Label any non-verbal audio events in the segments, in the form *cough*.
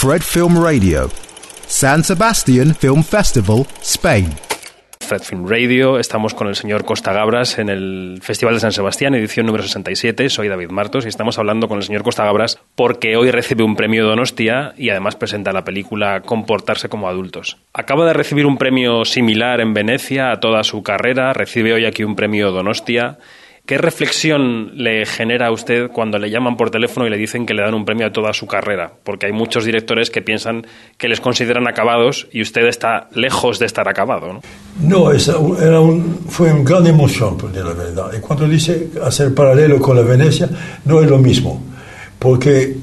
Fred Film Radio, San Sebastian Film Festival, Spain. Fred Film Radio. Estamos con el señor Costa Gabras en el Festival de San Sebastián, edición número 67. Soy David Martos y estamos hablando con el señor Costa Gabras porque hoy recibe un premio Donostia y además presenta la película Comportarse como adultos. Acaba de recibir un premio similar en Venecia a toda su carrera, recibe hoy aquí un premio Donostia ¿Qué reflexión le genera a usted cuando le llaman por teléfono y le dicen que le dan un premio a toda su carrera? Porque hay muchos directores que piensan que les consideran acabados y usted está lejos de estar acabado. No, no era un, fue una gran emoción, por decir la verdad. Y cuando dice hacer paralelo con la Venecia, no es lo mismo. Porque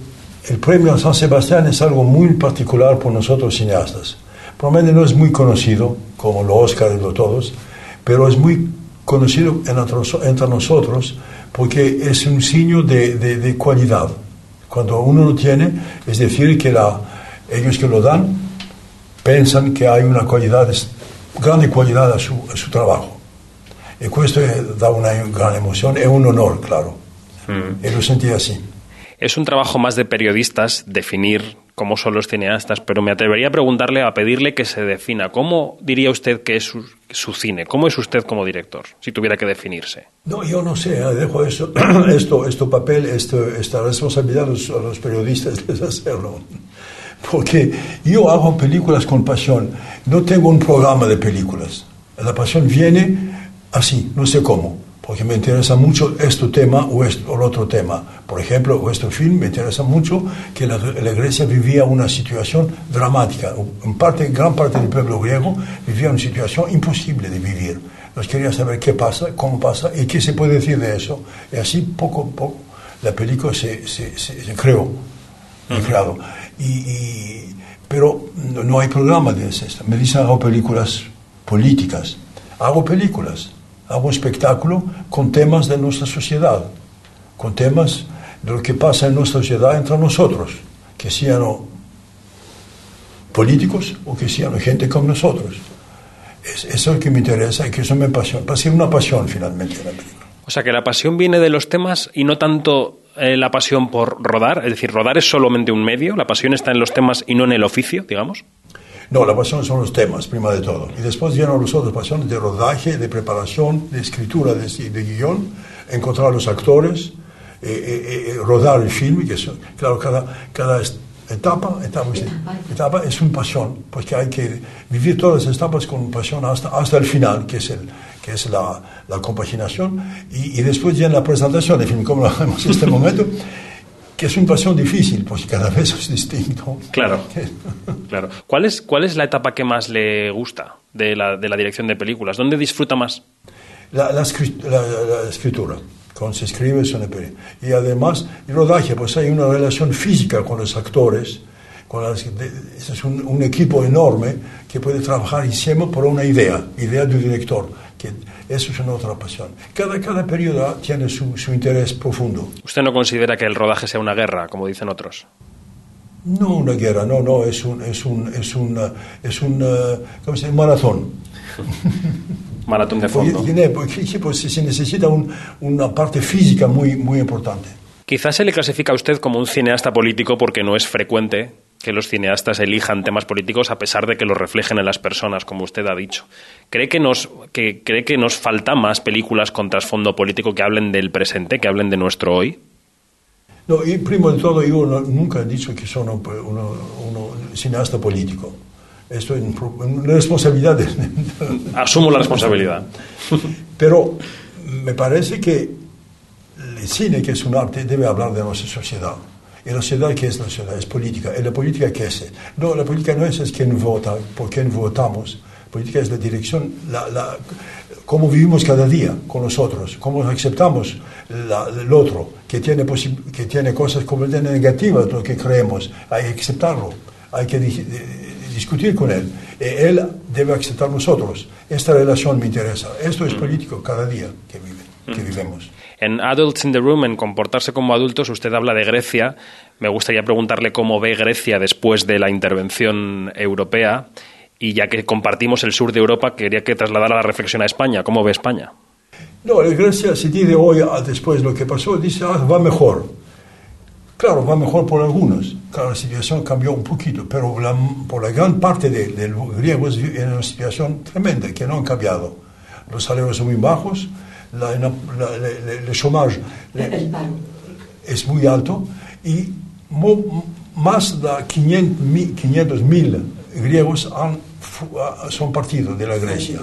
el premio a San Sebastián es algo muy particular por nosotros cineastas. Probablemente no es muy conocido, como los Oscars de todos, pero es muy conocido entre nosotros porque es un signo de, de, cualidad. Cuando uno lo tiene, es decir, que la, ellos que lo dan piensan que hay una cualidad, grande cualidad a su, a su trabajo. Y esto da una gran emoción, es un honor, claro. Mm. Y lo sentí así. Es un trabajo más de periodistas definir cómo son los cineastas, pero me atrevería a preguntarle, a pedirle que se defina. ¿Cómo diría usted que es su, cine? ¿Cómo es usted como director, si tuviera que definirse? No, yo no sé, ¿eh? dejo esto, *clears throat* esto, esto papel, esto, esta responsabilidad a los, a los periodistas *laughs* de hacerlo. Porque yo hago películas con pasión, no tengo un programa de películas. La pasión viene así, no sé cómo porque me interesa mucho este tema o, este, o el otro tema. Por ejemplo, este film me interesa mucho que la, Grecia vivía una situación dramática. En parte, gran parte del pueblo griego vivía una situación imposible de vivir. Nos quería saber qué pasa, cómo pasa y qué se puede decir de eso. Y así, poco a poco, la película se, se, se, creó. creado. Y, pero no, hay programa de eso. Me dicen hago películas políticas. Hago películas hago un espectáculo con temas de nuestra sociedad, con temas de lo que pasa en nuestra sociedad entre nosotros, que sean políticos o que sean gente como nosotros. Es, eso es lo que me interesa y que eso me apasiona. Va a ser una pasión finalmente la película. O sea que la pasión viene de los temas y no tanto eh, la pasión por rodar, es decir, rodar es solamente un medio, la pasión está en los temas y no en el oficio, digamos. No, la pasión son los temas, prima de todo. Y después vienen los otros pasiones de rodaje, de preparación, de escritura de, de guion, encontrar los actores, eh, eh, eh, rodar el film, que es, claro, cada, cada etapa, etapa, etapa es una pasión, porque hay que vivir todas las etapas con pasión hasta, hasta el final, que es, el, que es la, la compaginación, y, y después viene la presentación del film, como lo hacemos en este momento *laughs* que es una pasión difícil, pues cada vez es distinto. Claro, *laughs* claro. ¿Cuál es, ¿Cuál es la etapa que más le gusta de la, de la dirección de películas? ¿Dónde disfruta más? La, la, escritura, cuando se escribe es una Y además, el rodaje, pues hay una relación física con los actores, con es un, un, equipo enorme que puede trabajar insieme por una idea, idea del director que eso es una otra pasión. Cada, cada periodo tiene su, su interés profundo. ¿Usted no considera que el rodaje sea una guerra, como dicen otros? No una guerra, no, no, es un, es un, es un, es un, ¿cómo se dice? maratón. *laughs* maratón de fondo. Sí, pues se necesita un, una parte física muy, muy importante. Quizás se le clasifica a usted como un cineasta político porque no es frecuente que los cineastas elijan temas políticos a pesar de que los reflejen en las personas, como usted ha dicho. ¿Cree que nos, que, cree que nos falta más películas con trasfondo político que hablen del presente, que hablen de nuestro hoy? No, y primo de todo, yo nunca he dicho que soy un cineasta político. Esto es una responsabilidad. *laughs* Asumo la responsabilidad. *laughs* Pero me parece que el cine, que es un arte, debe hablar de nuestra sociedad. ¿Y la sociedad qué es la sociedad? Es política. ¿Y la política qué es? No, la política no es, quién vota, por quién votamos. La política es la dirección, la, la, cómo vivimos cada día con nosotros, cómo aceptamos el otro, que tiene, que tiene cosas completamente negativas lo que creemos. Hay que aceptarlo, hay que discutir con él. Y él debe aceptar nosotros. Esta relación me interesa. Esto es político cada día que, vive, que mm. vivimos. En Adults in the Room, en Comportarse como adultos, usted habla de Grecia. Me gustaría preguntarle cómo ve Grecia después de la intervención europea. Y ya que compartimos el sur de Europa, quería que trasladara la reflexión a España. ¿Cómo ve España? No, Grecia se dice hoy, ah, después de lo que pasó, dice, ah, va mejor. Claro, va mejor por algunos. Claro, la situación cambió un poquito, pero la, por la gran parte de, de los griegos en una situación tremenda que no han cambiado. Los salarios son muy bajos, la, la, el chômage es muy alto y mo, más de 500 mil griegos han, son partidos de la Grecia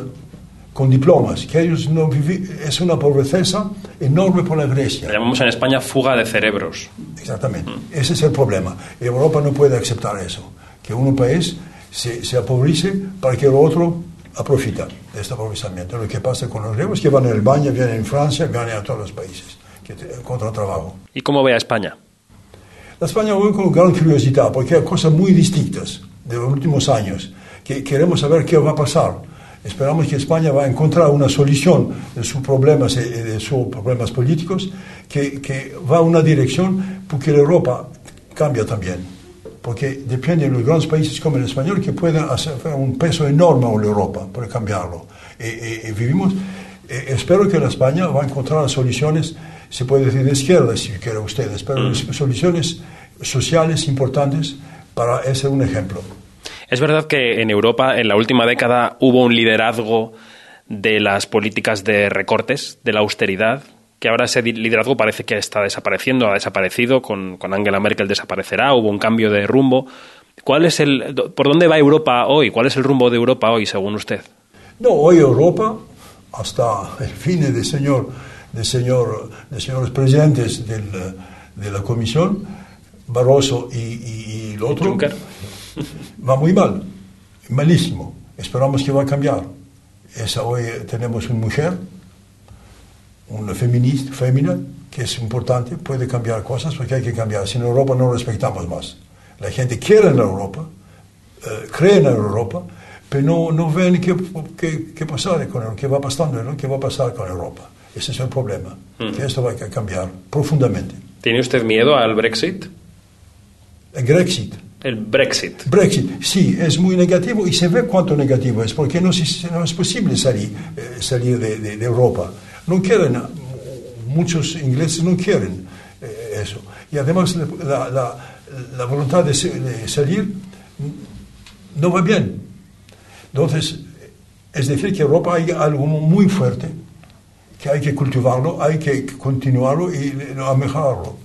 con diplomas, que ellos no viven, es una pobreza enorme por la Grecia. Llamamos en España fuga de cerebros. Exactamente, ese es el problema. Europa no puede aceptar eso, que un país se, se apobrice para que el otro aprofita de este aprovechamiento. Lo que pasa con los griegos que van en España, vienen en Francia, ganan a todos los países que contra trabajo. ¿Y cómo ve a España? La España ve con gran curiosidad, porque hay cosas muy distintas de los últimos años, que queremos saber qué va a pasar Esperamos que España va a encontrar una solución de sus problemas, de sus problemas políticos que, que va a una dirección porque la Europa cambia también. Porque depende de los grandes países como el español que puedan hacer un peso enorme en la Europa para cambiarlo. Y, vivimos, espero que la España va a encontrar soluciones, se puede decir de izquierda si quiere ustedes, pero mm. soluciones sociales importantes para ser un ejemplo. Es verdad que en Europa en la última década hubo un liderazgo de las políticas de recortes, de la austeridad, que ahora ese liderazgo parece que está desapareciendo, ha desaparecido, con, Angela Merkel desaparecerá, hubo un cambio de rumbo. ¿Cuál es el, ¿Por dónde va Europa hoy? ¿Cuál es el rumbo de Europa hoy, según usted? No, hoy Europa, hasta el fin de señor, de señor, de señores presidentes de la Comisión, Barroso y, y, el otro, va muy mal, malísimo. Esperamos que va a cambiar. Esa, hoy tenemos una mujer, una feminista, femina, que es importante, puede cambiar cosas porque hay que cambiar. Si en Europa no respetamos más. La gente quiere en Europa, eh, cree en Europa, pero no, no ven qué, qué, qué, pasar con, qué va pasando, qué va a pasar con Europa. Ese es el problema. Mm. Que esto va a cambiar profundamente. ¿Tiene usted miedo al Brexit? El Brexit. El Brexit. Brexit, sí, es muy negativo y se ve cuánto negativo es, porque no, no es posible salir, eh, salir de, de, Europa. No quieren, muchos ingleses no quieren eh, eso. Y además la, la, voluntad de, salir no va bien. Entonces, es decir, que Europa hay algo muy fuerte, que hay que cultivarlo, hay que continuarlo y mejorarlo.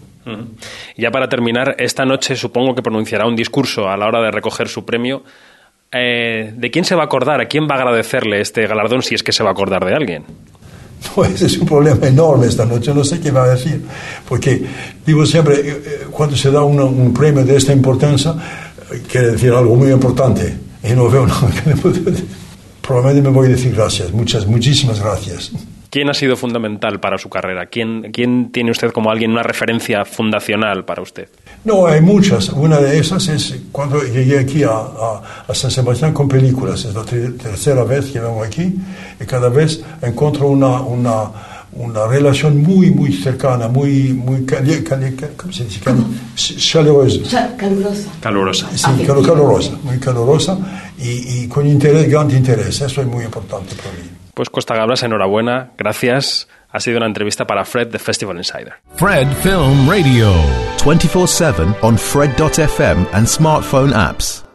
Ya para terminar, esta noche supongo que pronunciará un discurso a la hora de recoger su premio. Eh, ¿De quién se va a acordar? ¿A quién va a agradecerle este galardón si es que se va a acordar de alguien? *laughs* Pues es un problema enorme esta noche, no sé qué va a decir, porque digo siempre, eh, eh, cuando se da un premio de esta importancia, quiere decir algo muy importante, y no veo *laughs* nada Probablemente me voy a decir gracias, muchas, muchísimas gracias. ¿Quién ha sido fundamental para su carrera? ¿Quién, ¿Quién tiene usted como alguien, una referencia fundacional para usted? No, hay muchas. Una de esas es cuando llegué aquí a, a, San Sebastián con películas. Es la tercera vez que vengo aquí y cada vez encuentro una, una, una relación muy, muy cercana, muy, muy cali, ¿cómo se dice? calurosa. Calurosa. Calurosa. Sí, calurosa, muy calurosa y, y con interés, gran interés. Eso es muy importante para mí. Pues Costa Gabras, enhorabuena, gracias. Ha sido una entrevista para Fred de Festival Insider. Fred Film Radio. 24-7 on Fred.fm and smartphone apps.